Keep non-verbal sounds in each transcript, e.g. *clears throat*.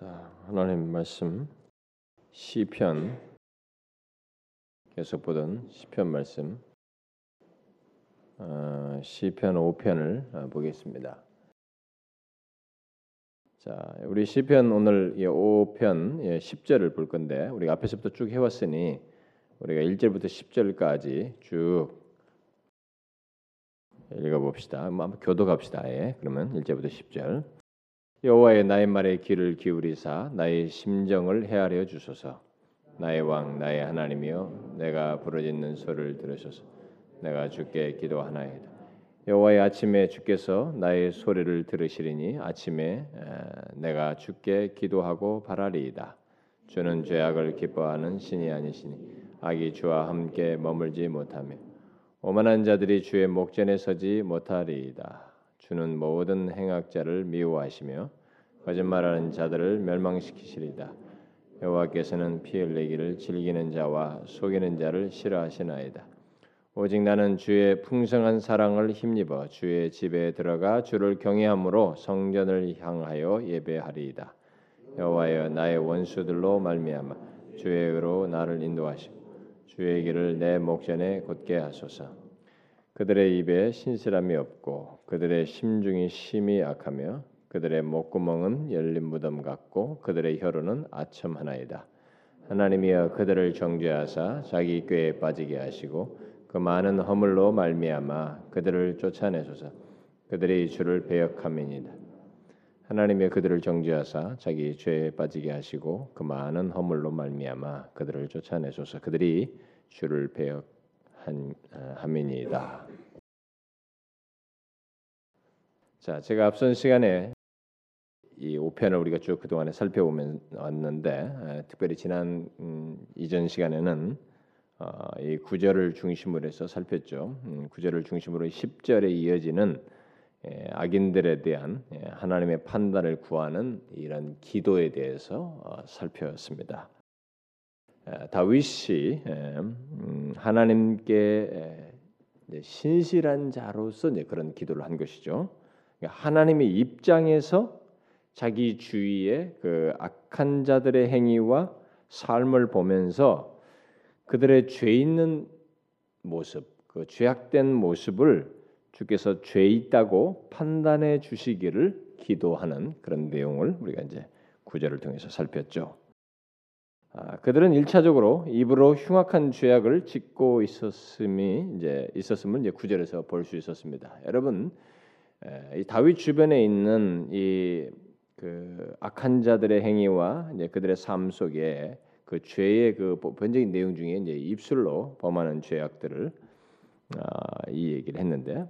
자, 하나님 말씀 시편 계속 보던 시편 말씀 어, 시편 5편을 어, 보겠습니다. 자, 우리 시편 오늘 5편 10절을 볼 건데 우리가 앞에서부터 쭉 해왔으니 우리가 1절부터 10절까지 쭉 읽어봅시다. 한번 교도 갑시다. 예. 그러면 1절부터 10절. 여호와의 나의 말에 귀를 기울이사 나의 심정을 헤아려 주소서. 나의 왕 나의 하나님이여 내가 부르짖는 소리를 들으소서. 내가 주께 기도하나이다. 여호와의 아침에 주께서 나의 소리를 들으시리니 아침에 내가 주께 기도하고 바라리이다. 주는 죄악을 기뻐하는 신이 아니시니 악이 주와 함께 머물지 못하며 오만한 자들이 주의 목전에 서지 못하리이다. 주는 모든 행악자를 미워하시며 거짓말하는 자들을 멸망시키시리다. 여호와께서는 피 흘리기를 즐기는 자와 속이는 자를 싫어하시나이다. 오직 나는 주의 풍성한 사랑을 힘입어 주의 집에 들어가 주를 경외함으로 성전을 향하여 예배하리이다. 여호와여 나의 원수들로 말미암아 주의 의로 나를 인도하시고 주의 길을 내 목전에 곧게 하소서. 그들의 입에 신실함이 없고 그들의 심중이 심히 악하며 그들의 목구멍은 열린 무덤 같고 그들의 혀로는 아첨 하나이다. 하나님이여 그들을 정죄하사 자기 꾀에 빠지게 하시고 그 많은 허물로 말미암아 그들을 쫓아내소서. 그들의 주를 배역함이니이다. 하나님의 그들을 정죄하사 자기 죄에 빠지게 하시고 그 많은 허물로 말미암아 그들을 쫓아내소서. 그들이 주를 배역 함이니이다. 자, 제가 앞선 시간에 이 5편을 우리가 쭉 그동안에 살펴보면 왔는데 특별히 지난 음, 이전 시간에는 어, 이 구절을 중심으로 해서 살폈죠. 음, 구절을 중심으로 10절에 이어지는 예, 악인들에 대한 예, 하나님의 판단을 구하는 이런 기도에 대해서 어, 살펴봤습니다. 다윗이 음, 하나님께 신실한 자로서 그런 기도를 한 것이죠. 그러니까 하나님의 입장에서 자기 주위의 그 악한 자들의 행위와 삶을 보면서 그들의 죄 있는 모습, 그 죄악된 모습을 주께서 죄 있다고 판단해 주시기를 기도하는 그런 내용을 우리가 이제 구절을 통해서 살폈죠. 아, 그들은 일차적으로 입으로 흉악한 죄악을 짓고 있었음이 이제 있었음을 이제 구절에서 볼 수 있었습니다. 여러분, 에, 이 다윗 주변에 있는 이 그 악한 자들의 행위와 이제 그들의 삶 속에 그 죄의 그 보편적인 내용 중에 이제 입술로 범하는 죄악들을 아, 이 얘기를 했는데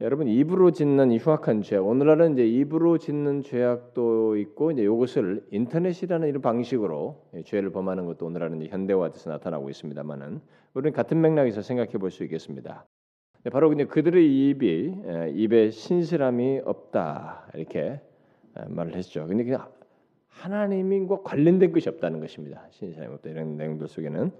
여러분 입으로 짓는 이 흉악한 죄악 오늘날은 이제 입으로 짓는 죄악도 있고 이제 이것을 인터넷이라는 이런 방식으로 죄를 범하는 것도 오늘날은 현대화돼서 나타나고 있습니다만은 우리는 같은 맥락에서 생각해 볼 수 있겠습니다. 바로 그냥 그들의 입이 입에 신실함이 없다 이렇게 말을 했죠. 근데 그냥 하나님과 관련된 것이 없다는 것입니다. 신실함이 없다 이런 내용들 속에는.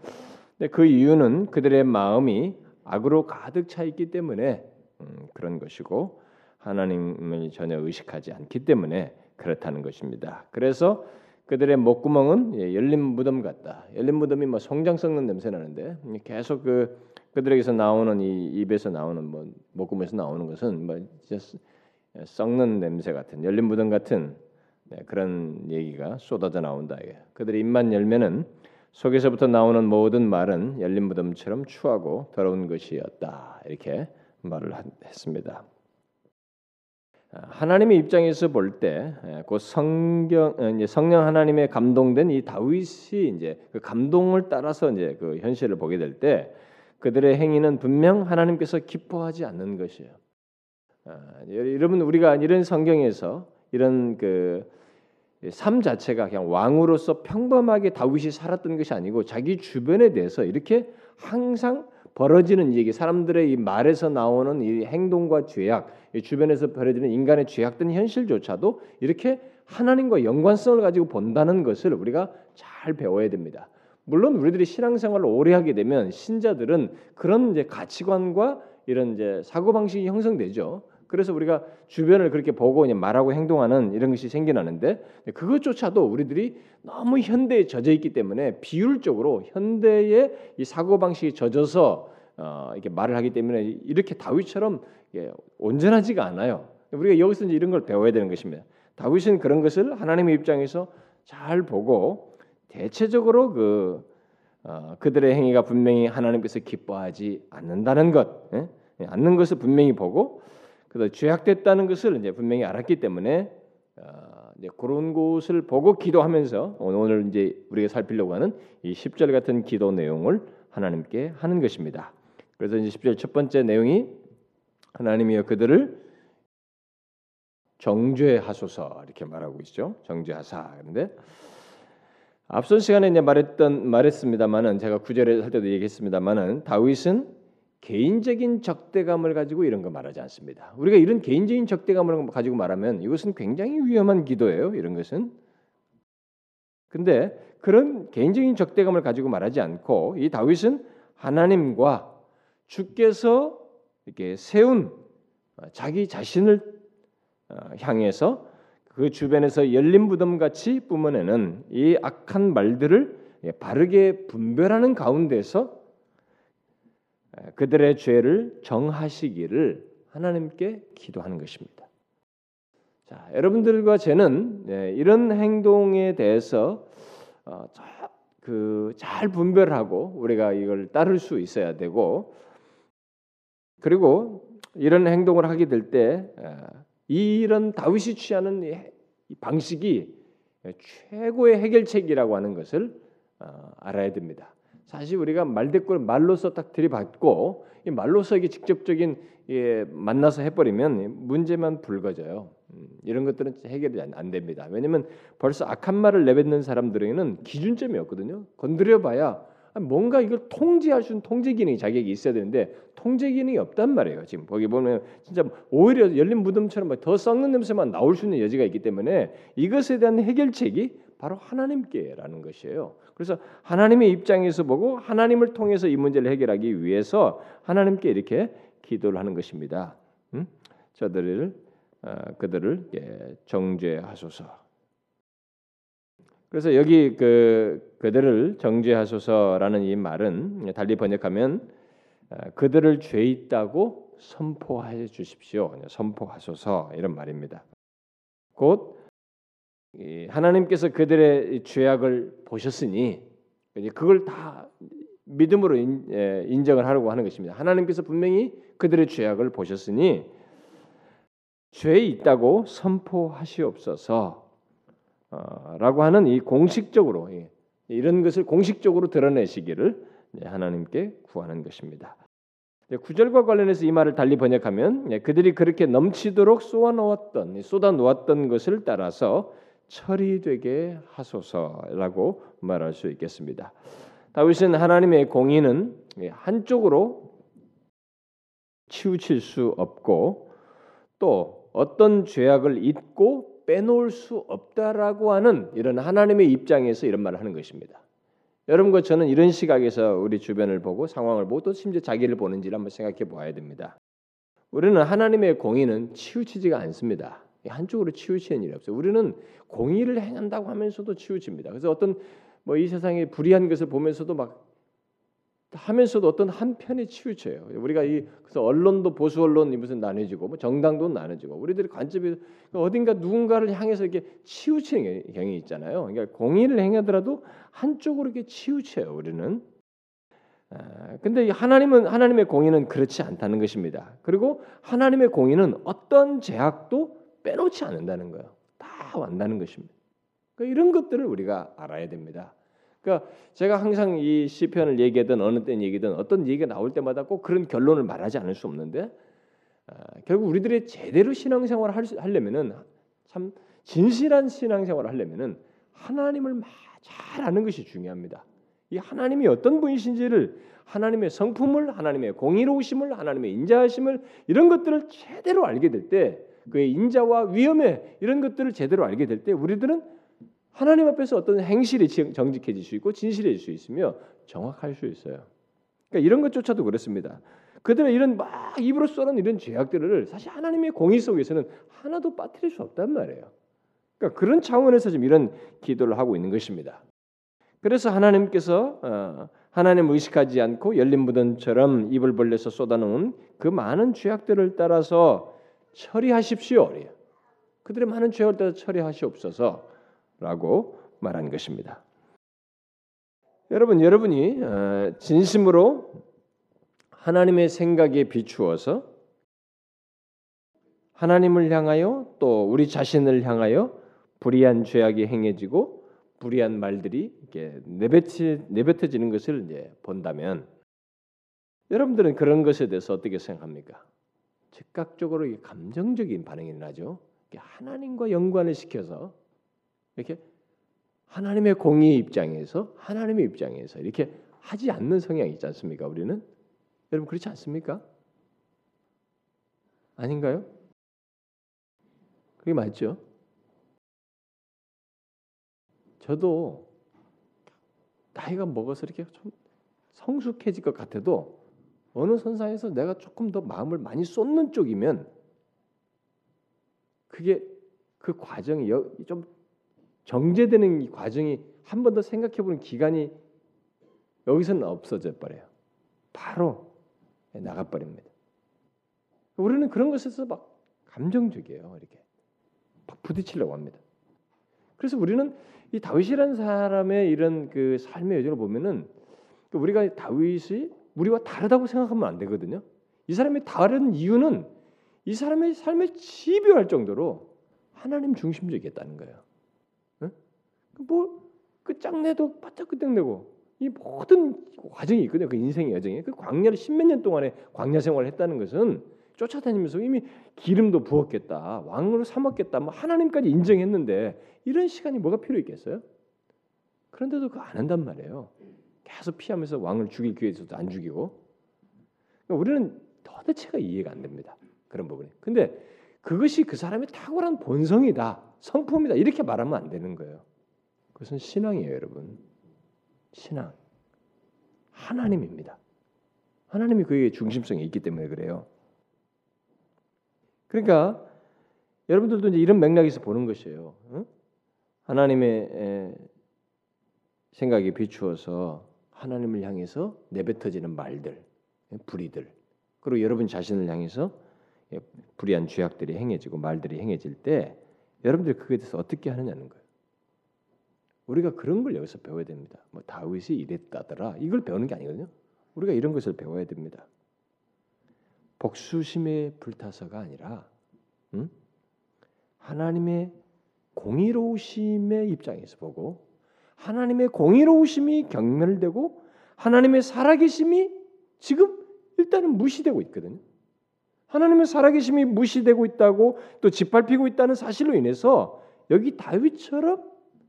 근데 그 이유는 그들의 마음이 악으로 가득 차 있기 때문에 음, 그런 것이고 하나님을 전혀 의식하지 않기 때문에 그렇다는 것입니다. 그래서 그들의 목구멍은 예, 열린 무덤 같다. 열린 무덤이 뭐 송장 썩는 냄새 나는데 계속 그 그들에게서 나오는 이 입에서 나오는 뭐 목구멍에서 나오는 것은 뭐 진짜 썩는 냄새 같은 열린 무덤 같은 네, 그런 얘기가 쏟아져 나온다. 그들의 입만 열면은 속에서부터 나오는 모든 말은 열린 무덤처럼 추하고 더러운 것이었다. 이렇게 말을 했습니다. 아, 하나님의 입장에서 볼 때, 그 성경 어, 성령 하나님의 감동된 이 다윗이 이제 그 감동을 따라서 이제 그 현실을 보게 될 때, 그들의 행위는 분명 하나님께서 기뻐하지 않는 것이에요. 아, 여러분 우리가 이런 성경에서 이런 그삶 자체가 그냥 왕으로서 평범하게 다윗이 살았던 것이 아니고 자기 주변에 대해서 이렇게 항상 벌어지는 얘기, 사람들의 이 말에서 나오는 이 행동과 죄악, 이 주변에서 벌어지는 인간의 죄악된 현실조차도 이렇게 하나님과 연관성을 가지고 본다는 것을 우리가 잘 배워야 됩니다. 물론 우리들이 신앙생활을 오래 하게 되면 신자들은 그런 이제 가치관과 이런 이제 사고 방식이 형성되죠. 그래서 우리가 주변을 그렇게 보고 그냥 말하고 행동하는 이런 것이 생겨나는데 그것조차도 우리들이 너무 현대에 젖어 있기 때문에 비율적으로 현대의 이 사고 방식이 젖어서 어, 이렇게 말을 하기 때문에 이렇게 다윗처럼 예, 온전하지가 않아요. 우리가 여기서 이제 이런 걸 배워야 되는 것입니다. 다윗은 그런 것을 하나님의 입장에서 잘 보고 대체적으로 그 어, 그들의 행위가 분명히 하나님께서 기뻐하지 않는다는 것, 예? 예 않는 것을 분명히 보고 그래서 죄악됐다는 것을 이제 분명히 알았기 때문에 어, 이제 그런 곳을 보고 기도하면서 오늘 이제 우리가 살피려고 하는 이 10절 같은 기도 내용을 하나님께 하는 것입니다. 그래서 이제 10절 첫 번째 내용이 하나님이여 그들을 정죄하소서 이렇게 말하고 있죠. 정죄하사. 그런데 앞선 시간에 이제 말했던 말했습니다만은 제가 구절에 할 때도 얘기했습니다만은 다윗은 개인적인 적대감을 가지고 이런 거 말하지 않습니다. 우리가 이런 개인적인 적대감을 가지고 말하면 이것은 굉장히 위험한 기도예요. 이런 것은. 근데 그런 개인적인 적대감을 가지고 말하지 않고 이 다윗은 하나님과 주께서 이렇게 세운 자기 자신을 어, 향해서 그 주변에서 열린 무덤 같이 뿜어내는 이 악한 말들을 바르게 분별하는 가운데서 그들의 죄를 정하시기를 하나님께 기도하는 것입니다. 자, 여러분들과 저는 이런 행동에 대해서 어, 그잘 분별하고 우리가 이걸 따를 수 있어야 되고 그리고 이런 행동을 하게 될 때 이런 다윗이 취하는 방식이 최고의 해결책이라고 하는 것을 어, 알아야 됩니다. 사실 우리가 말대꾸를 말로서 딱 들이받고 이 말로서 이게 직접적인 예, 만나서 해버리면 문제만 불거져요. 음, 이런 것들은 해결이 안, 됩니다. 왜냐하면 벌써 악한 말을 내뱉는 사람들에게는 기준점이 없거든요. 건드려봐야 뭔가 이걸 통제할 수 있는 통제 기능이 자기에게 있어야 되는데 통제 기능이 없단 말이에요. 지금 거기 보면 진짜 오히려 열린 무덤처럼 더 썩는 냄새만 나올 수 있는 여지가 있기 때문에 이것에 대한 해결책이 바로 하나님께라는 것이에요. 그래서 하나님의 입장에서 보고 하나님을 통해서 이 문제를 해결하기 위해서 하나님께 이렇게 기도를 하는 것입니다. 음? 저들을 어, 그들을 예, 정죄하소서. 그래서 여기 그 그들을 정죄하소서라는 이 말은 달리 번역하면 어, 그들을 죄 있다고 선포해 주십시오. 선포하소서 이런 말입니다. 곧 하나님께서 그들의 죄악을 보셨으니 그걸 다 믿음으로 예, 인정을 하려고 하는 것입니다. 하나님께서 분명히 그들의 죄악을 보셨으니 죄 있다고 선포하시옵소서. 어, 라고 하는 이 공식적으로 이런 것을 공식적으로 드러내시기를 하나님께 구하는 것입니다. 구절과 관련해서 이 말을 달리 번역하면 그들이 그렇게 넘치도록 쏟아 놓았던 쏟아 놓았던 것을 따라서 처리되게 하소서라고 말할 수 있겠습니다. 다윗은 하나님의 공의는 한쪽으로 치우칠 수 없고 또 어떤 죄악을 잊고 빼놓을 수 없다라고 하는 이런 하나님의 입장에서 이런 말을 하는 것입니다. 여러분과 저는 이런 시각에서 우리 주변을 보고 상황을 보고 또 심지어 자기를 보는지를 한번 생각해 보아야 됩니다. 우리는 하나님의 공의는 치우치지가 않습니다. 한쪽으로 치우치는 일이 없어요. 우리는 공의를 행한다고 하면서도 치우칩니다. 그래서 어떤 뭐 이 세상에 불의한 것을 보면서도 막 하면서도 어떤 한편에 치우쳐요. 우리가 이 그래서 언론도 보수 언론이 무슨 나눠지고 뭐 정당도 나눠지고 우리들의 관점이 어딘가 누군가를 향해서 이렇게 치우치는 경향이 있잖아요. 그러니까 공의를 행하더라도 한쪽으로 이렇게 치우쳐요. 우리는. 아, 근데 하나님은 하나님의 공의는 그렇지 않다는 것입니다. 그리고 하나님의 공의는 어떤 제약도 빼놓지 않는다는 거예요. 다 완다는 것입니다. 그러니까 이런 것들을 우리가 알아야 됩니다. 그러니까 제가 항상 이 시편을 얘기하든 어느 때 얘기든 어떤 얘기가 나올 때마다 꼭 그런 결론을 말하지 않을 수 없는데 아, 결국 우리들이 제대로 신앙생활을 하려면은 참 진실한 신앙생활을 하려면은 하나님을 잘 아는 것이 중요합니다. 이 하나님이 어떤 분이신지를 하나님의 성품을 하나님의 공의로우심을 하나님의 인자하심을 이런 것들을 제대로 알게 될 때 그의 인자와 위험에 이런 것들을 제대로 알게 될 때 우리들은 하나님 앞에서 어떤 행실이 정직해질 수 있고 진실해질 수 있으며 정확할 수 있어요. 그러니까 이런 것조차도 그렇습니다. 그들의 이런 막 입으로 쏘는 이런 죄악들을 사실 하나님의 공의 속에서는 하나도 빠뜨릴 수 없단 말이에요. 그러니까 그런 차원에서 지금 이런 기도를 하고 있는 것입니다. 그래서 하나님께서 어, 하나님 의식하지 않고 열린 무덤처럼 입을 벌려서 쏟아놓은 그 많은 죄악들을 따라서 처리하십시오. 그들의 많은 죄악을 따라 처리하시옵소서라고 말한 것입니다. 여러분, 여러분이 어, 진심으로 하나님의 생각에 비추어서 하나님을 향하여 또 우리 자신을 향하여 불의한 죄악이 행해지고 불의한 말들이 이렇게 내뱉지, 내뱉어지는 것을 이제 본다면 여러분들은 그런 것에 대해서 어떻게 생각합니까? 즉각적으로 감정적인 반응이 나죠. 하나님과 연관을 시켜서 이렇게 하나님의 공의 입장에서 하나님의 입장에서 이렇게 하지 않는 성향이 있지 않습니까? 우리는 여러분 그렇지 않습니까? 아닌가요? 그게 맞죠? 저도 나이가 먹어서 이렇게 좀 성숙해질 것 같아도 어느 선상에서 내가 조금 더 마음을 많이 쏟는 쪽이면 그게 그 과정이 좀 정제되는 이 과정이 한 번 더 생각해보는 기간이 여기서는 없어져 버려요. 바로 나가버립니다. 우리는 그런 것에서 막 감정적이에요. 이렇게 막 부딪히려고 합니다. 그래서 우리는 이 다윗이라는 사람의 이런 그 삶의 여정을 보면은 우리가 다윗이 우리와 다르다고 생각하면 안 되거든요. 이 사람이 다른 이유는 이 사람의 삶에 집요할 정도로 하나님 중심적이었다는 거예요. 응? 뭐그 짱내도 바짝 끄덕내고 이 모든 과정이 있거든요. 그 인생의 여정에 그 광야를 십몇 년 동안에 광야 생활을 했다는 것은 쫓아다니면서 이미 기름도 부었겠다, 왕으로 삼았겠다, 뭐 하나님까지 인정했는데 이런 시간이 뭐가 필요 있겠어요? 그런데도 그거 안 한단 말이에요. 계속 피하면서 왕을 죽일 기회에서도 안 죽이고 그러니까 우리는 도대체가 이해가 안 됩니다. 그런 부분이. 근데 그것이 그 사람의 탁월한 본성이다, 성품이다 이렇게 말하면 안 되는 거예요. 그것은 신앙이에요, 여러분. 신앙. 하나님입니다. 하나님이 그의 중심성이 있기 때문에 그래요. 그러니까 여러분들도 이제 이런 맥락에서 보는 것이에요. 응? 하나님의 생각에 비추어서 하나님을 향해서 내뱉어지는 말들, 불의들, 그리고 여러분 자신을 향해서 불의한 죄악들이 행해지고 말들이 행해질 때 여러분들 그에 대해서 어떻게 하느냐는 거예요. 우리가 그런 걸 여기서 배워야 됩니다. 뭐 다윗이 이랬다더라 이걸 배우는 게 아니거든요. 우리가 이런 것을 배워야 됩니다. 복수심에 불타서가 아니라 음? 하나님의 공의로우심의 입장에서 보고 하나님의 공의로우심이 경멸되고 하나님의 살아계심이 지금 일단은 무시되고 있거든요. 하나님의 살아계심이 무시되고 있다고 또 짓밟히고 있다는 사실로 인해서 여기 다윗처럼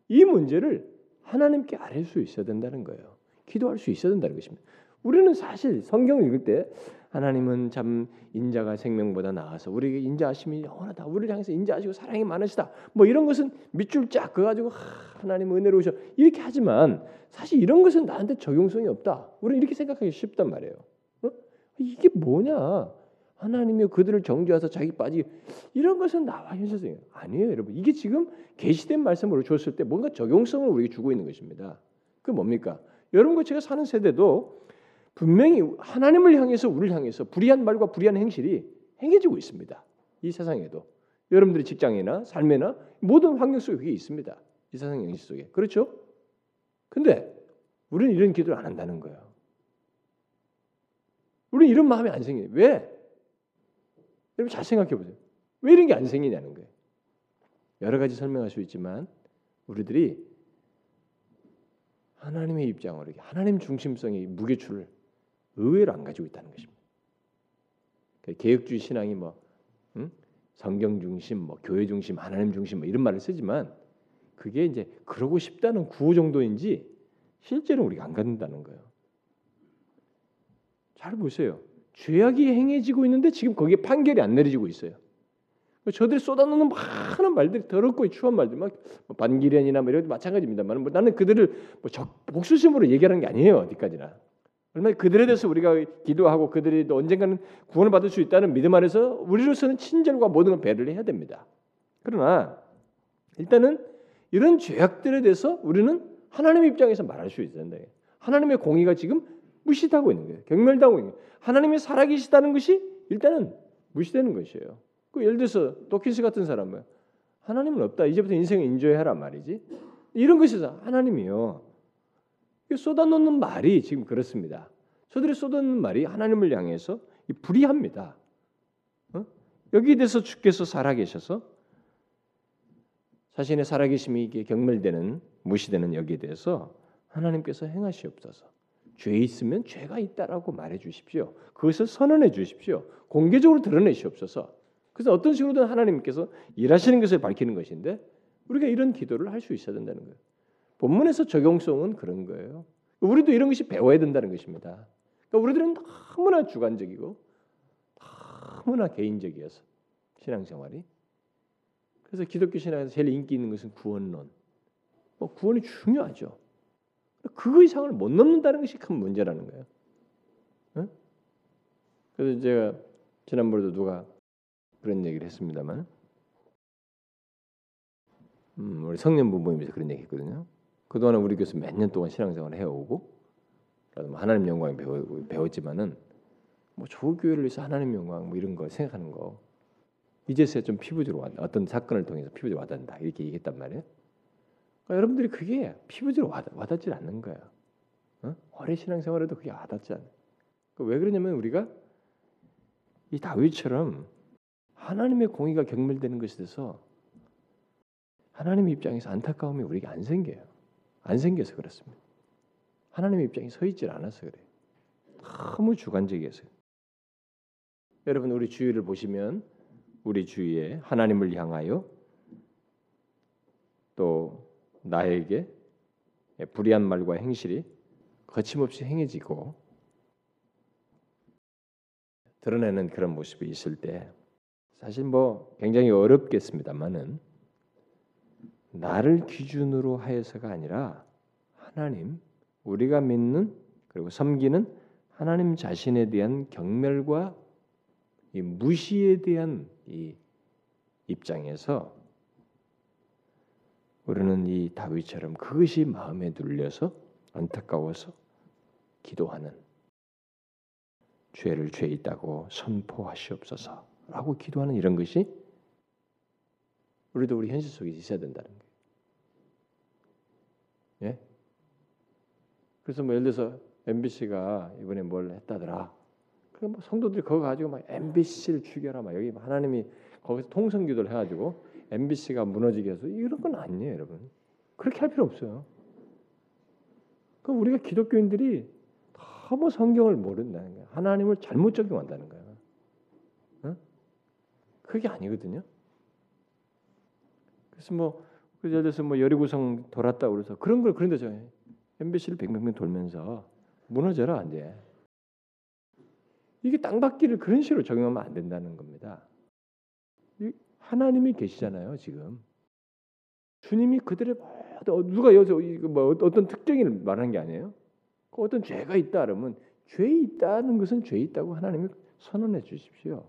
이 문제를 하나님께 아뢰 수 있어야 된다는 거예요. 기도할 수 있어야 된다는 것입니다. 우리는 사실 성경을 읽을 때 하나님은 참 인자가 생명보다 나아서 우리에게 인자하심이 영원하다. 우리를 향해서 인자하시고 사랑이 많으시다. 뭐 이런 것은 밑줄 쫙 그어 가지고 하나님 은혜로우셔 이렇게 하지만 사실 이런 것은 나한테 적용성이 없다. 우리는 이렇게 생각하기 쉽단 말이에요. 어? 이게 뭐냐? 하나님이 그들을 정죄해서 자기 빠지 이런 것은 나와 현실성이 아니에요, 여러분. 이게 지금 계시된 말씀으로 줬을 때 뭔가 적용성을 우리에게 주고 있는 것입니다. 그 뭡니까? 여러분과 제가 사는 세대도 분명히 하나님을 향해서 우리를 향해서 불의한 말과 불의한 행실이 행해지고 있습니다. 이 세상에도 여러분들의 직장이나 삶이나 모든 환경 속에 있습니다. 이 세상 현실 속에 그렇죠? 근데 우리는 이런 기도를 안 한다는 거예요. 우리는 이런 마음이 안 생겨요. 왜? 여러분 잘 생각해 보세요. 왜 이런 게 안 생기냐는 거예요. 여러 가지 설명할 수 있지만 우리들이 하나님의 입장으로 하나님 중심성의 무게추를 의외로 안 가지고 있다는 것입니다. 그러니까 개혁주의 신앙이 뭐 응? 성경 중심, 뭐 교회 중심, 하나님 중심 뭐 이런 말을 쓰지만 그게 이제 그러고 싶다는 구호 정도인지 실제로 우리가 안 갖는다는 거예요. 잘 보세요. 죄악이 행해지고 있는데 지금 거기에 판결이 안 내려지고 있어요. 저들이 쏟아놓는 많은 말들이 더럽고 추한 말들, 막뭐 반기련이나 뭐 이런 마찬가지입니다만, 뭐 나는 그들을 뭐 적, 복수심으로 얘기하는 게 아니에요 어디까지나. 얼마나 그들에 대해서 우리가 기도하고 그들이 또 언젠가는 구원을 받을 수 있다는 믿음 안에서 우리로서는 친절과 모든 걸 배를 해야 됩니다. 그러나 일단은 이런 죄악들에 대해서 우리는 하나님의 입장에서 말할 수 있어야 된다. 하나님의 공의가 지금 무시하고 있는 거예요. 경멸당하고 있는 거예요. 하나님이 살아계시다는 것이 일단은 무시되는 것이에요. 그 예를 들어서 도키스 같은 사람은 하나님은 없다. 이제부터 인생을 인조해라 말이지. 이런 것에서 하나님이요. 쏟아놓는 말이 지금 그렇습니다. 저들이 쏟아놓는 말이 하나님을 향해서 불의합니다. 어? 여기에 대해서 주께서 살아계셔서 자신의 살아계심이 경멸되는 무시되는 여기에 대해서 하나님께서 행하시옵소서. 죄 있으면 죄가 있다라고 말해 주십시오. 그것을 선언해 주십시오. 공개적으로 드러내시옵소서. 그래서 어떤 식으로든 하나님께서 일하시는 것을 밝히는 것인데 우리가 이런 기도를 할 수 있어야 된다는 거예요. 본문에서 적용성은 그런 거예요. 우리도 이런 것이 배워야 된다는 것입니다. 그러니까 우리들은 너무나 주관적이고 너무나 개인적이어서 신앙생활이 그래서 기독교 신앙에서 제일 인기 있는 것은 구원론. 뭐 구원이 중요하죠. 그 이상을 못 넘는다는 것이 큰 문제라는 거예요. 응? 그래서 제가 지난번에도 누가 그런 얘기를 했습니다만, 음, 우리 성년 부 모임에서 그런 얘기했거든요. 그동안 우리 교수 몇 년 동안 신앙생활을 해오고, 뭐 하나님 영광 배우, 배웠지만은 뭐 조교회를 위해서 하나님 영광 뭐 이런 거 생각하는 거 이제서야 좀 피부적으로 와 어떤 사건을 통해서 피부적으로 와닿는다 이렇게 얘기했단 말이에요. 그러니까 여러분들이 그게 피부적으로 와, 와닿지 않는 거야. 어? 오래 신앙생활에도 그게 와닿지 않아. 그러니까 왜 그러냐면 우리가 이 다윗처럼 하나님의 공의가 경멸되는 것에 대해서 하나님의 입장에서 안타까움이 우리에게 안 생겨요. 안 생겨서 그렇습니다. 하나님의 입장에 서 있질 않아서 그래요. 너무 주관적이어서요. 여러분 우리 주위를 보시면 우리 주위에 하나님을 향하여 또 나에게 불의한 말과 행실이 거침없이 행해지고 드러내는 그런 모습이 있을 때 사실 뭐 굉장히 어렵겠습니다만은 나를 기준으로 하여서가 아니라 하나님 우리가 믿는 그리고 섬기는 하나님 자신에 대한 경멸과 이 무시에 대한 이 입장에서 우리는 이 다윗처럼 그것이 마음에 눌려서 안타까워서 기도하는 죄를 죄 있다고 선포하시옵소서라고 기도하는 이런 것이 우리도 우리 현실 속에 있어야 된다는 거예요. 예? 그래서 뭐 예를 들어서 MBC가 이번에 뭘 했다더라. 그뭐 성도들이 그거 가지고 막 MBC를 죽여라 막 여기 하나님이 거기서 통성기도를 해가지고 MBC가 무너지게 해서 이런 건 아니에요, 여러분. 그렇게 할 필요 없어요. 그 우리가 기독교인들이 너무 성경을 모른다는 거야. 하나님을 잘못 적용한다는 거야. 어? 그게 아니거든요. 그래서 뭐 예를 들어서 뭐 여리고성 돌았다 그래서 그런 걸 그런데 저 MBC를 뱅뱅뱅 돌면서 무너져라 이제 이게 땅받기를 그런 식으로 적용하면 안 된다는 겁니다. 하나님이 계시잖아요, 지금. 주님이 그들의 누가 여기서 뭐 어떤 특정인을 말하는 게 아니에요. 그 어떤 죄가 있다 그러면 죄 있다는 것은 죄 있다고 하나님이 선언해 주십시오.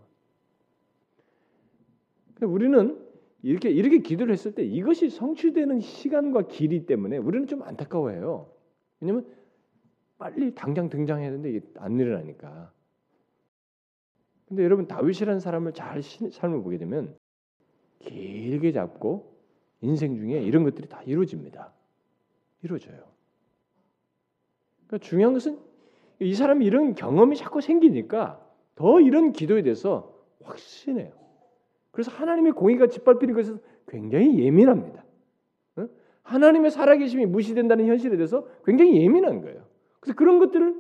우리는 이렇게 이렇게 기도를 했을 때 이것이 성취되는 시간과 길이 때문에 우리는 좀 안타까워해요. 왜냐면 빨리 당장 등장해야 되는데 이게 안 일어나니까. 근데 여러분 다윗이라는 사람을 잘 삶을 보게 되면 길게 잡고 인생 중에 이런 것들이 다 이루어집니다. 이루어져요. 그러니까 중요한 것은 이 사람이 이런 경험이 자꾸 생기니까 더 이런 기도에 대해서 확신해요. 그래서 하나님의 공의가 짓밟히는 것에 굉장히 예민합니다. 하나님의 살아계심이 무시된다는 현실에 대해서 굉장히 예민한 거예요. 그래서 그런 것들을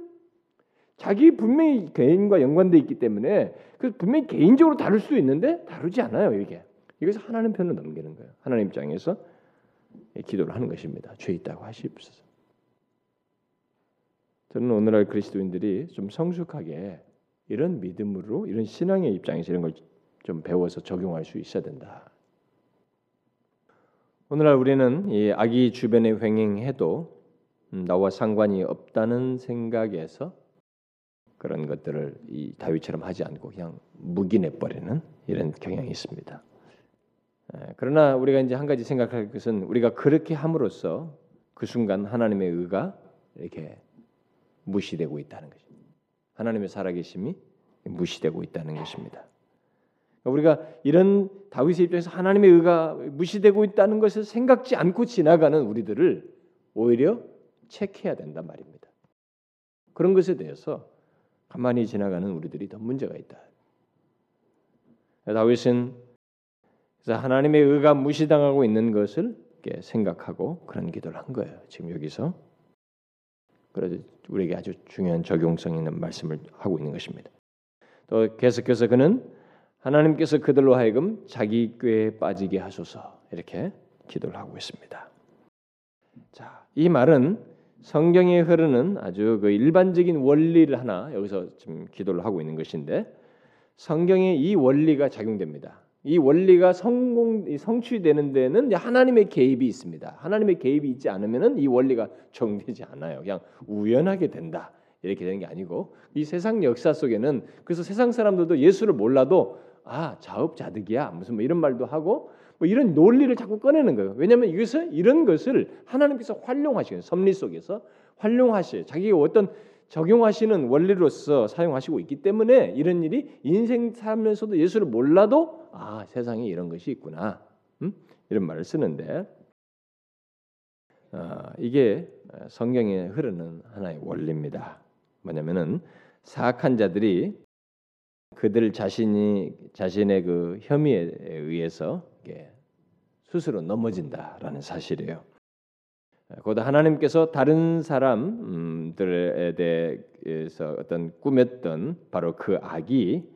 자기 분명히 개인과 연관돼 있기 때문에 그 분명히 개인적으로 다룰 수도 있는데 다루지 않아요 이게. 이것을 하나님 편으로 넘기는 거예요. 하나님 입장에서 기도를 하는 것입니다. 죄 있다고 하시옵소서. 저는 오늘날 그리스도인들이 좀 성숙하게 이런 믿음으로 이런 신앙의 입장에서 이런 걸 좀 배워서 적용할 수 있어야 된다. 오늘날 우리는 이 악이 주변에 횡행해도 음, 나와 상관이 없다는 생각에서 그런 것들을 이 다윗처럼 하지 않고 그냥 묵인해 버리는 이런 경향이 있습니다. 그러나 우리가 이제 한 가지 생각할 것은 우리가 그렇게 함으로써 그 순간 하나님의 의가 이렇게 무시되고 있다는 것입니다. 하나님의 살아계심이 무시되고 있다는 것입니다. 우리가 이런 다윗의 입장에서 하나님의 의가 무시되고 있다는 것을 생각지 않고 지나가는 우리들을 오히려 체크해야 된단 말입니다. 그런 것에 대해서 가만히 지나가는 우리들이 더 문제가 있다. 다윗은 하나님의 의가 무시당하고 있는 것을 생각하고 그런 기도를 한 거예요. 지금 여기서 그래서 우리에게 아주 중요한 적용성 있는 말씀을 하고 있는 것입니다. 또 계속해서 그는 하나님께서 그들로 하여금 자기 꾀에 빠지게 하소서 이렇게 기도를 하고 있습니다. 자, 이 말은 성경에 흐르는 아주 그 일반적인 원리를 하나 여기서 지금 기도를 하고 있는 것인데 성경에 이 원리가 작용됩니다. 이 원리가 성공 성취되는 데는 하나님의 개입이 있습니다. 하나님의 개입이 있지 않으면은 이 원리가 적용되지 않아요. 그냥 우연하게 된다. 이렇게 되는 게 아니고 이 세상 역사 속에는 그래서 세상 사람들도 예수를 몰라도 아 자업자득이야 무슨 뭐 이런 말도 하고 뭐 이런 논리를 자꾸 꺼내는 거예요. 왜냐하면 이것을 이런 것을 하나님께서 활용하시는 섭리 속에서 활용하시 자기가 어떤 적용하시는 원리로서 사용하시고 있기 때문에 이런 일이 인생 살면서도 예수를 몰라도 아 세상에 이런 것이 있구나 음? 이런 말을 쓰는데 아, 이게 성경에 흐르는 하나의 원리입니다. 뭐냐면은 사악한 자들이 그들 자신이 자신의 그 혐의에 의해서 스스로 넘어진다라는 사실이에요. 곧 하나님께서 다른 사람들에 대해서 어떤 꾸몄던 바로 그 악이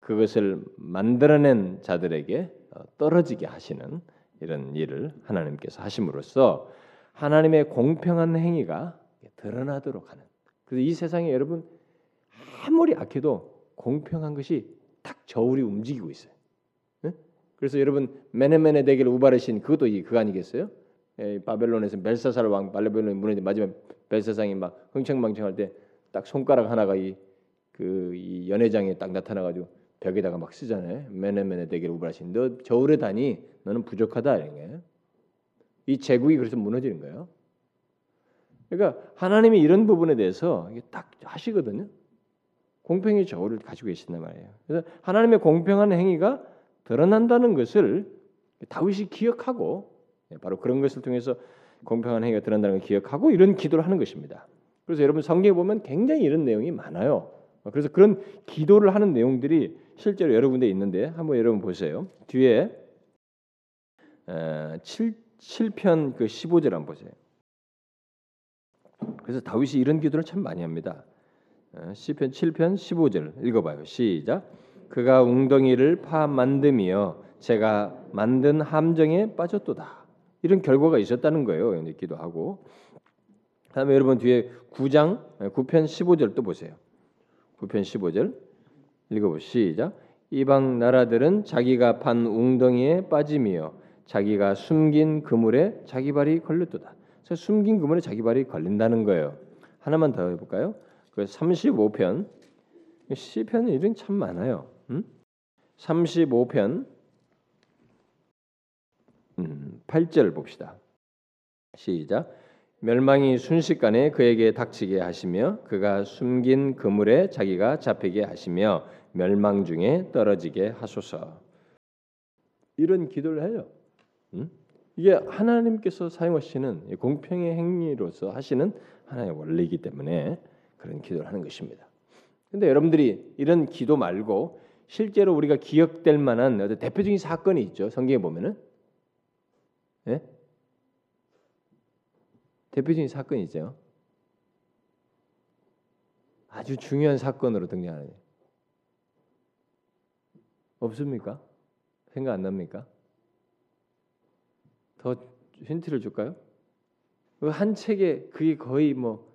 그것을 만들어낸 자들에게 떨어지게 하시는 이런 일을 하나님께서 하심으로써 하나님의 공평한 행위가 드러나도록 하는. 그래서 이 세상에 여러분 아무리 악해도 공평한 것이 딱 저울이 움직이고 있어요. 그래서 여러분 메네메네 대결 우바르신 그것도 그 아니겠어요? 바벨론에서 벨사살 왕 바벨론이 무너진 마지막 벨사상이 막 흥청망청할 때 딱 손가락 하나가 이 연회장에 딱 나타나가지고 벽에다가 막 쓰잖아요. 메네메네 대결 우바르신 너 저울에 다니 너는 부족하다 이런 거예요. 이 제국이 그래서 무너지는 거예요. 그러니까 하나님이 이런 부분에 대해서 딱 하시거든요. 공평의 저울을 가지고 계신단 말이에요. 그래서 하나님의 공평한 행위가 드러난다는 것을 다윗이 기억하고 네, 바로 그런 것을 통해서 공평한 행위가 드러난다는 걸 기억하고 이런 기도를 하는 것입니다. 그래서 여러분 성경에 보면 굉장히 이런 내용이 많아요. 그래서 그런 기도를 하는 내용들이 실제로 여러 군데 있는데 한번 여러분 보세요. 뒤에 7, 7편 그 15절 한번 보세요. 그래서 다윗이 이런 기도를 참 많이 합니다. 시편 7편 15절 읽어봐요. 시작. 그가 웅덩이를 파 만듦이여 제가 만든 함정에 빠졌도다. 이런 결과가 있었다는 거예요. 있기도 하고. 다음에 여러분 뒤에 9장 9편 15절 또 보세요. 9편 15절 읽어보 시작. 이방 나라들은 자기가 판 웅덩이에 빠짐이여 자기가 숨긴 그물에 자기 발이 걸렸도다. 그래서 숨긴 그물에 자기 발이 걸린다는 거예요. 하나만 더 해볼까요? 그 35편 시편은 이런 참 많아요. 음? 35편 음, 8절 봅시다. 시작. 멸망이 순식간에 그에게 닥치게 하시며 그가 숨긴 그물에 자기가 잡히게 하시며 멸망 중에 떨어지게 하소서. 이런 기도를 해요. 음? 이게 하나님께서 사용하시는 공평의 행위로서 하시는 하나의 원리이기 때문에 그런 기도를 하는 것입니다. 근데 여러분들이 이런 기도 말고 실제로 우리가 기억될 만한 대표적인 사건이 있죠. 성경에 보면은 예? 대표적인 사건이 있죠. 아주 중요한 사건으로 등장하는 없습니까? 생각 안 납니까? 더 힌트를 줄까요? 그한 책에 그게 거의 뭐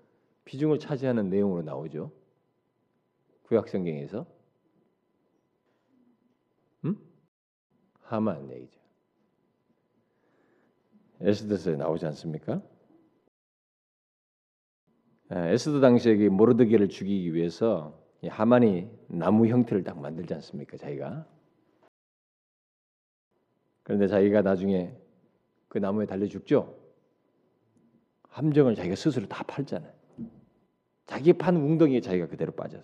비중을 차지하는 내용으로 나오죠. 구약 성경에서 음? 하만 얘기죠. 에스더서에 나오지 않습니까? 예, 에스더 당시에 모르드게를 죽이기 위해서 하만이 나무 형태를 딱 만들지 않습니까? 자기가 그런데 자기가 나중에 그 나무에 달려 죽죠. 함정을 자기가 스스로 다 팔잖아요. 자기 판 웅덩이에 자기가 그대로 빠져서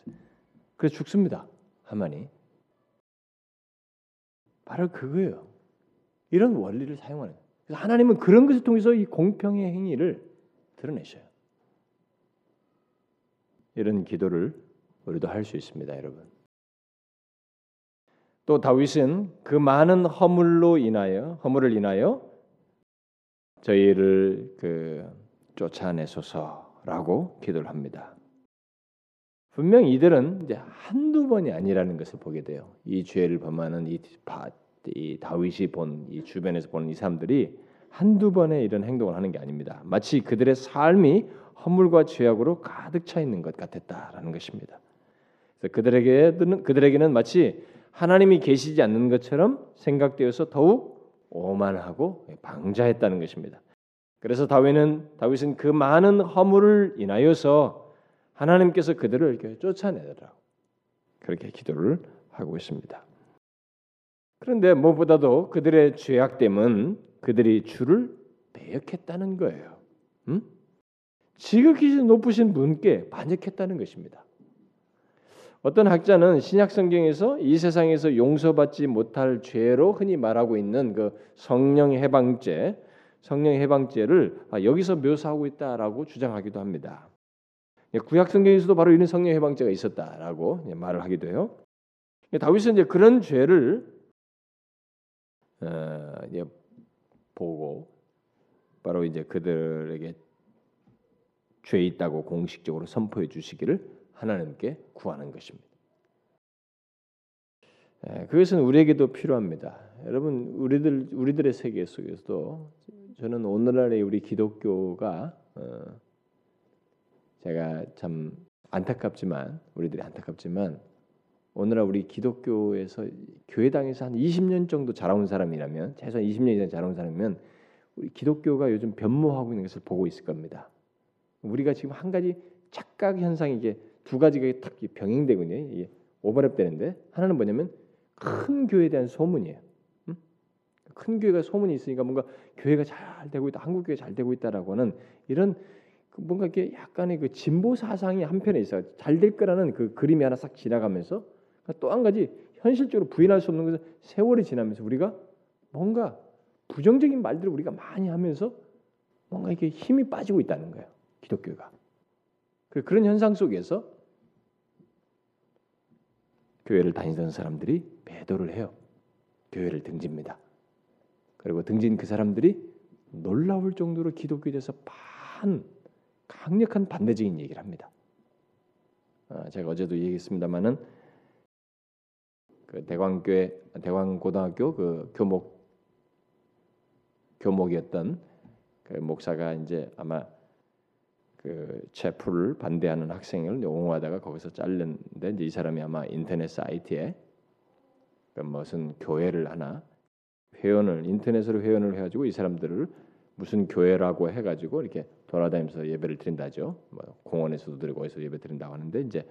그래서 죽습니다. 하만이 바로 그거예요. 이런 원리를 사용하는. 그래서 하나님은 그런 것을 통해서 이 공평의 행위를 드러내셔요. 이런 기도를 우리도 할 수 있습니다, 여러분. 또 다윗은 그 많은 허물로 인하여 허물을 인하여 저희를 그 쫓아내소서 라고 기도를 합니다. 분명 이들은 이제 한두 번이 아니라는 것을 보게 돼요. 이 죄를 범하는 이, 이 다윗이 본 이 주변에서 보는 이 사람들이 한두 번의 이런 행동을 하는 게 아닙니다. 마치 그들의 삶이 허물과 죄악으로 가득 차 있는 것 같았다라는 것입니다. 그래서 그들에게는 그들에게는 마치 하나님이 계시지 않는 것처럼 생각되어서 더욱 오만하고 방자했다는 것입니다. 그래서 다윗은 다윗은 그 많은 허물을 인하여서 하나님께서 그들을 이렇게 쫓아내더라고 그렇게 기도를 하고 있습니다. 그런데 무엇보다도 그들의 죄악됨은 그들이 주를 배역했다는 거예요. 음? 지극히 높으신 분께 반역했다는 것입니다. 어떤 학자는 신약 성경에서 이 세상에서 용서받지 못할 죄로 흔히 말하고 있는 그 성령 해방죄, 성령 해방죄를 아, 여기서 묘사하고 있다라고 주장하기도 합니다. 구약 성경에서도 바로 이런 성령 해방죄가 있었다라고 말을 하기도 해요. 다윗은 이제 그런 죄를 어, 보고 바로 이제 그들에게 죄 있다고 공식적으로 선포해 주시기를 하나님께 구하는 것입니다. 예, 그것은 우리에게도 필요합니다. 여러분 우리들 우리들의 세계 속에서도 저는 오늘날의 우리 기독교가 어, 제가 참 안타깝지만 우리들이 안타깝지만 오늘날 우리 기독교에서 교회당에서 한 20년 정도 자라온 사람이라면 최소한 20년 이상 자라온 사람이면 우리 기독교가 요즘 변모하고 있는 것을 보고 있을 겁니다. 우리가 지금 한 가지 착각 현상이 이게 두 가지가 딱 병행되거든요. 이게 오버랩되는데 하나는 뭐냐면 큰 교회에 대한 소문이에요. 응? 큰 교회가 소문이 있으니까 뭔가 교회가 잘 되고 있다, 한국 교회 잘 되고 있다라고 는 이런 그 뭔가 이게 약간의 그 진보 사상이 한편에 있어요. 잘 될 거라는 그 그림이 하나 싹 지나가면서 또 한 가지 현실적으로 부인할 수 없는 것은 세월이 지나면서 우리가 뭔가 부정적인 말들을 우리가 많이 하면서 뭔가 이게 힘이 빠지고 있다는 거예요. 기독교가. 그 그런 현상 속에서 교회를 다니던 사람들이 배도를 해요. 교회를 등집니다. 그리고 등진 그 사람들이 놀라울 정도로 기독교에 대해서 반 강력한 반대적인 얘기를 합니다. 아, 제가 어제도 얘기했습니다만은 그 대광교회 대광고등학교 그 교목 교목이었던 그 목사가 이제 아마 그 체풀을 반대하는 학생을 옹호하다가 거기서 잘렸는데 이제 이 사람이 아마 인터넷 사이트에 그 무슨 교회를 하나 회원을 인터넷으로 회원을 해가지고 이 사람들을 무슨 교회라고 해가지고 이렇게 돌아다니면서 예배를 드린다죠. 뭐 공원에서도 드리고 어디서 예배 드린다고 하는데 이제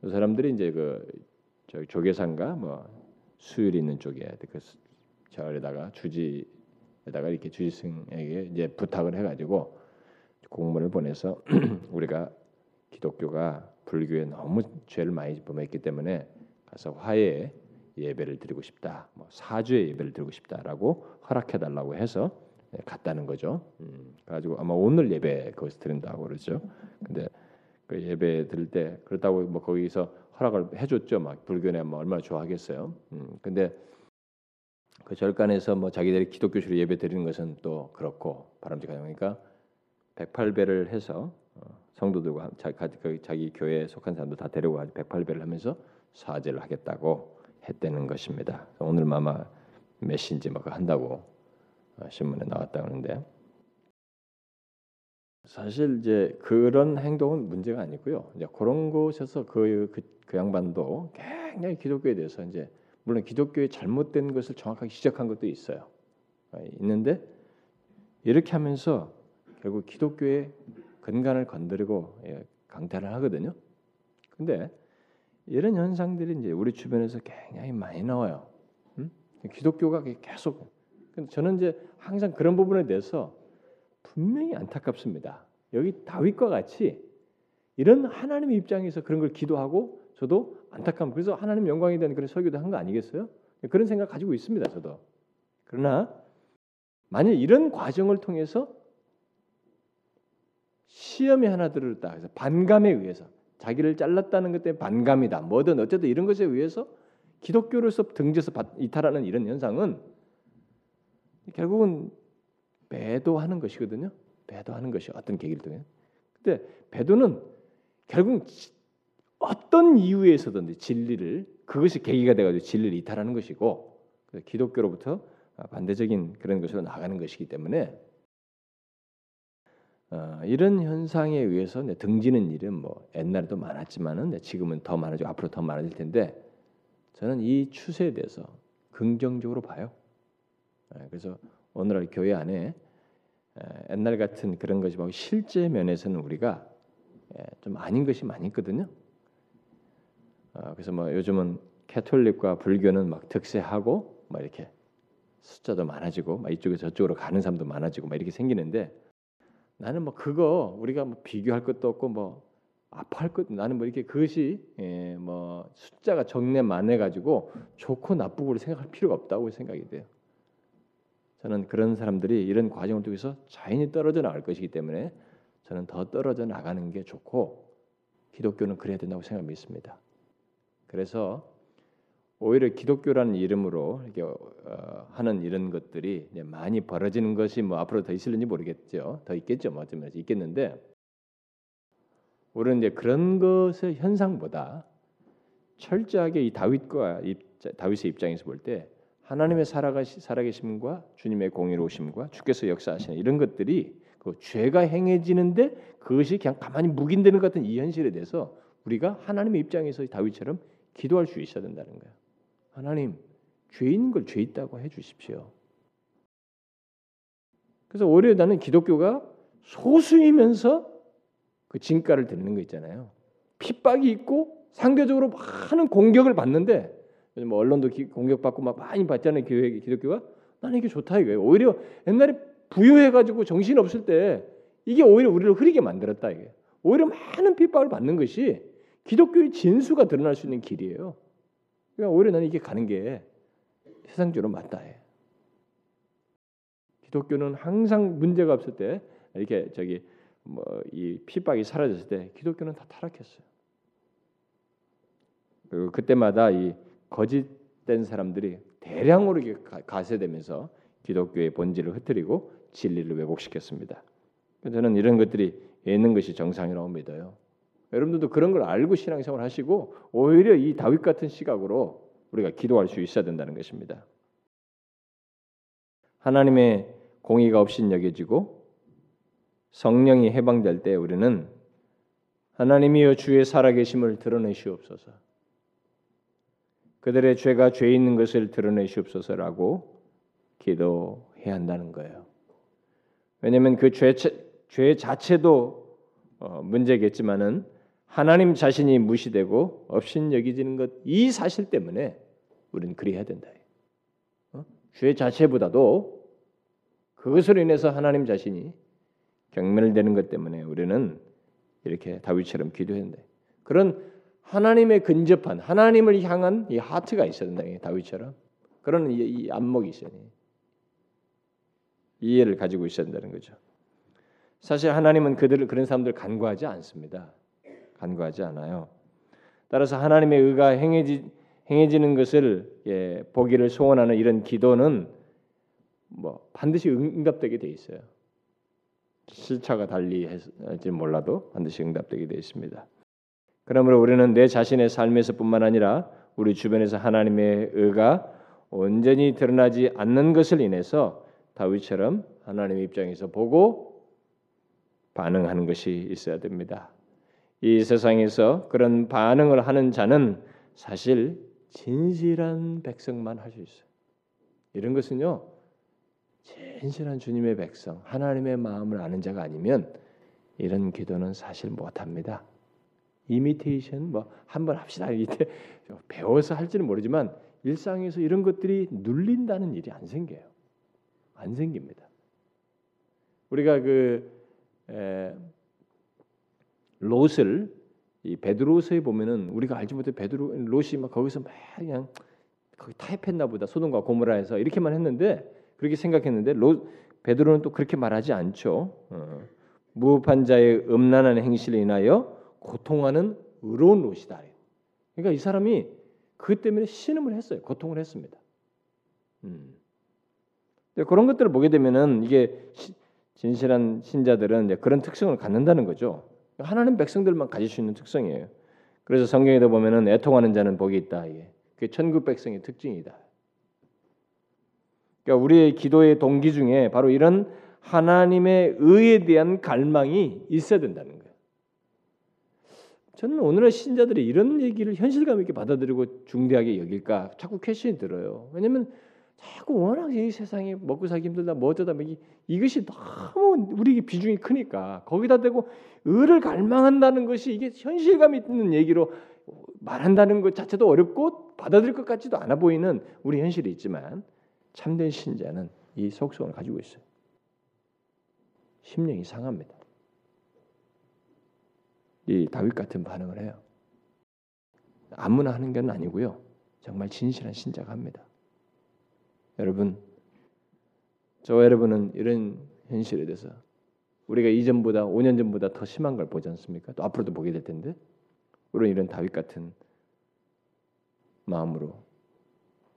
그 사람들이 이제 그저 조계산가 뭐 수율 있는 쪽에 그 절에다가 주지에다가 이렇게 주지승에게 이제 부탁을 해가지고 공문을 보내서 *clears throat* 우리가 기독교가 불교에 너무 죄를 많이 범했기 때문에 가서 화해 예배를 드리고 싶다, 뭐 사주의 예배를 드리고 싶다라고 허락해 달라고 해서 네, 갔다는 거죠. 음, 가지고 아마 오늘 예배 거기서 드린다고 그러죠. 근데 그 예배 드릴 때 그렇다고 뭐 거기서 허락을 해줬죠. 막 불교네 뭐 얼마나 좋아하겠어요. 음, 근데 그 절간에서 뭐 자기들이 기독교식으로 예배 드리는 것은 또 그렇고 바람직하니까 108배를 해서 어, 성도들과 자기, 그 자기 교회에 속한 사람도 다 데리고 가서 108배를 하면서 사죄를 하겠다고 했다는 것입니다. 오늘 마마 메신지 막 한다고 어, 신문에 나왔다 그러는데 사실 이제 그런 행동은 문제가 아니고요. 이제 그런 곳에서 그, 그, 그 양반도 굉장히 기독교에 대해서 이제 물론 기독교의 잘못된 것을 정확하게 지적한 것도 있어요. 어, 있는데 이렇게 하면서 결국 기독교의 근간을 건드리고 예, 강탈을 하거든요. 근데 이런 현상들이 이제 우리 주변에서 굉장히 많이 나와요. 음? 기독교가 계속 근데 저는 이제 항상 그런 부분에 대해서 분명히 안타깝습니다. 여기 다윗과 같이 이런 하나님의 입장에서 그런 걸 기도하고 저도 안타까움 그래서 하나님 영광에 대한 그런 설교도 한 거 아니겠어요? 그런 생각 가지고 있습니다. 저도 그러나 만약 이런 과정을 통해서 시험이 하나 들었다. 그래서 반감에 의해서 자기를 잘랐다는 것 때문에 반감이다. 뭐든 어쨌든 이런 것에 의해서 기독교로서 등져서 이탈하는 이런 현상은 결국은 배도하는 것이거든요. 배도하는 것이 어떤 계기를 통해. 근데 배도는 결국 어떤 이유에서든지 진리를 그것이 계기가 돼가지고 진리를 이탈하는 것이고 기독교로부터 반대적인 그런 것으로 나가는 것이기 때문에 어, 이런 현상에 의해서 등지는 일은 뭐 옛날에도 많았지만은 지금은 더 많아지고 앞으로 더 많아질 텐데 저는 이 추세에 대해서 긍정적으로 봐요. 예, 그래서 오늘날 교회 안에 옛날 같은 그런 것이 막 실제 면에서는 우리가 예, 좀 아닌 것이 많이 있거든요. 어, 그래서 뭐 요즘은 캐톨릭과 불교는 막 득세하고 막 이렇게 숫자도 많아지고 막 이쪽에 저쪽으로 가는 사람도 많아지고 막 이렇게 생기는데 나는 뭐 그거 우리가 뭐 비교할 것도 없고 뭐 아파할 것 나는 뭐 이렇게 그것이 예, 뭐 숫자가 적네 많해 가지고 좋고 나쁘고를 생각할 필요가 없다고 생각이 돼요. 저는 그런 사람들이 이런 과정을 통해서 자연히 떨어져 나갈 것이기 때문에 저는 더 떨어져 나가는 게 좋고 기독교는 그래야 된다고 생각 믿습니다. 그래서 오히려 기독교라는 이름으로 이렇게 어, 하는 이런 것들이 많이 벌어지는 것이 뭐 앞으로 더 있을는지 모르겠죠. 더 있겠죠. 뭐 어쩌면 있겠는데 우리는 이제 그런 것의 현상보다 철저하게 이 다윗과 다윗의 입장에서 볼 때 하나님의 살아가시, 살아계심과 주님의 공의로우심과 주께서 역사하시는 이런 것들이 그 죄가 행해지는데 그것이 그냥 가만히 묵인되는 것 같은 이 현실에 대해서 우리가 하나님의 입장에서 다윗처럼 기도할 수 있어야 된다는 거예요. 하나님 죄인 걸 죄 있다고 해 주십시오. 그래서 오히려 나는 기독교가 소수이면서 그 진가를 드리는 거 있잖아요. 핍박이 있고 상대적으로 많은 공격을 받는데 뭐 언론도 기, 공격받고 막 많이 받잖아요. 교회 기독교가 나는 이게 좋다 이거예요. 오히려 옛날에 부유해가지고 정신 없을 때 이게 오히려 우리를 흐리게 만들었다 이게. 오히려 많은 핍박을 받는 것이 기독교의 진수가 드러날 수 있는 길이에요. 그러니까 오히려 나는 이게 가는 게 세상적으로 맞다 해. 기독교는 항상 문제가 없을 때 이렇게 저기 뭐 이 핍박이 사라졌을 때 기독교는 다 타락했어요. 그리고 그때마다 이 거짓된 사람들이 대량으로 가세되면서 기독교의 본질을 흐트리고 진리를 왜곡시켰습니다. 저는 이런 것들이 있는 것이 정상이라고 믿어요. 여러분들도 그런 걸 알고 신앙생활 하시고 오히려 이 다윗 같은 시각으로 우리가 기도할 수 있어야 된다는 것입니다. 하나님의 공의가 없인 여겨지고 성령이 해방될 때 우리는 하나님이여 주의 살아계심을 드러내시옵소서. 그들의 죄가 죄 있는 것을 드러내시옵소서라고 기도해야 한다는 거예요. 왜냐하면 그 죄, 죄 자체도 어, 문제겠지만은 하나님 자신이 무시되고 없인 여기지는 것 이 사실 때문에 우리는 그리해야 된다. 어? 죄 자체보다도 그것으로 인해서 하나님 자신이 경멸되는 것 때문에 우리는 이렇게 다윗처럼 기도해야 된다. 그런 하나님의 근접한 하나님을 향한 이 하트가 있어야 된다. 다윗처럼 그런 이, 이 안목이 있어야 돼. 이해를 가지고 있어야 된다는 거죠. 사실 하나님은 그들을 그런 사람들 간과하지 않습니다. 간과하지 않아요. 따라서 하나님의 의가 행해지, 행해지는 것을 예, 보기를 소원하는 이런 기도는 뭐 반드시 응답되게 돼 있어요. 실차가 달리 할지 몰라도 반드시 응답되게 돼 있습니다. 그러므로 우리는 내 자신의 삶에서뿐만 아니라 우리 주변에서 하나님의 의가 온전히 드러나지 않는 것을 인해서 다윗처럼 하나님의 입장에서 보고 반응하는 것이 있어야 됩니다. 이 세상에서 그런 반응을 하는 자는 사실 진실한 백성만 할 수 있어요. 이런 것은요. 진실한 주님의 백성, 하나님의 마음을 아는 자가 아니면 이런 기도는 사실 못 합니다. 이미테이션 뭐 한번 합시다 이때 *laughs* 배워서 할지는 모르지만 일상에서 이런 것들이 눌린다는 일이 안 생겨요. 안 생깁니다. 우리가 그 에, 롯을 이 베드로서에 보면은 우리가 알지 못해 베드로 롯이 막 거기서 막 그냥 거기 타협했나 보다 소돔과 고모라에서 이렇게만 했는데 그렇게 생각했는데 롯 베드로는 또 그렇게 말하지 않죠. 어. 무법한 자의 음란한 행실을 인하여 고통하는 의로운 롯이다. 그러니까 이 사람이 그 때문에 신음을 했어요. 고통을 했습니다. 음. 그런 것들을 보게 되면은 이게 시, 진실한 신자들은 그런 특성을 갖는다는 거죠. 하나님 백성들만 가질 수 있는 특성이에요. 그래서 성경에도 보면은 애통하는 자는 복이 있다. 이게 그 천국 백성의 특징이다. 그러니까 우리의 기도의 동기 중에 바로 이런 하나님의 의에 대한 갈망이 있어야 된다는 거예요. 저는 오늘의 신자들이 이런 얘기를 현실감 있게 받아들이고 중대하게 여길까 자꾸 퀘션이 들어요. 왜냐하면 자꾸 워낙 이 세상에 먹고 살기 힘들다 뭐 어쩌다 뭐 이것이 너무 우리 비중이 크니까 거기다 대고 의를 갈망한다는 것이 이게 현실감 있는 얘기로 말한다는 것 자체도 어렵고 받아들일 것 같지도 않아 보이는 우리 현실이 있지만 참된 신자는 이 속성을 가지고 있어요. 심령이 상합니다. 이 다윗 같은 반응을 해요. 아무나 하는 건 아니고요. 정말 진실한 신자가 합니다. 여러분, 저와 여러분은 이런 현실에 대해서 우리가 이전보다 5년 전보다 더 심한 걸 보지 않습니까? 또 앞으로도 보게 될 텐데 우리는 이런 다윗 같은 마음으로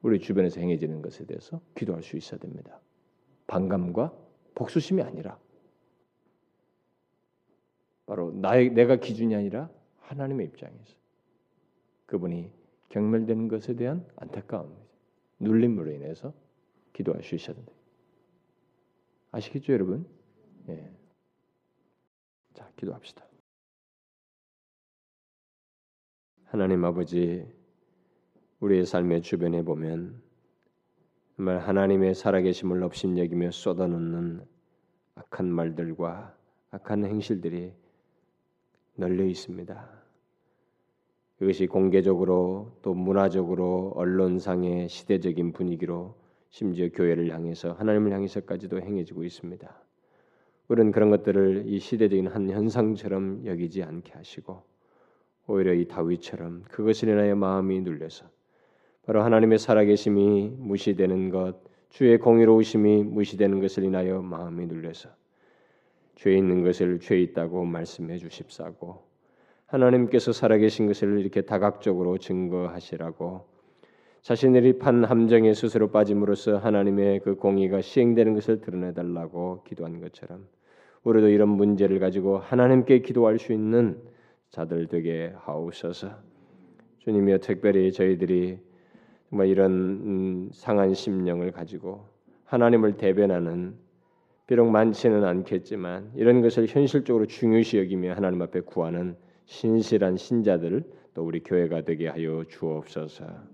우리 주변에서 행해지는 것에 대해서 기도할 수 있어야 됩니다. 반감과 복수심이 아니라 바로 나의 내가 기준이 아니라 하나님의 입장에서 그분이 경멸되는 것에 대한 안타까움, 눌림으로 인해서 기도할 수 있어야 된다. 아시겠죠, 여러분? 예. 자, 기도합시다. 하나님 아버지, 우리의 삶의 주변에 보면 정말 하나님의 살아계심을 업신여기며 쏟아놓는 악한 말들과 악한 행실들이 널려 있습니다. 이것이 공개적으로 또 문화적으로 언론상의 시대적인 분위기로 심지어 교회를 향해서 하나님을 향해서까지도 행해지고 있습니다. 우리는 그런 것들을 이 시대적인 한 현상처럼 여기지 않게 하시고 오히려 이 다윗처럼 그것을 인하여 마음이 눌려서 바로 하나님의 살아계심이 무시되는 것, 주의 공의로우심이 무시되는 것을 인하여 마음이 눌려서 죄 있는 것을 죄 있다고 말씀해 주십사고 하나님께서 살아계신 것을 이렇게 다각적으로 증거하시라고 자신들이 판 함정에 스스로 빠짐으로써 하나님의 그 공의가 시행되는 것을 드러내 달라고 기도한 것처럼 우리도 이런 문제를 가지고 하나님께 기도할 수 있는 자들 되게 하옵소서. 주님이여 특별히 저희들이 정말 이런 음, 상한 심령을 가지고 하나님을 대변하는 비록 많지는 않겠지만 이런 것을 현실적으로 중요시 여기며 하나님 앞에 구하는 신실한 신자들 또 우리 교회가 되게 하여 주옵소서.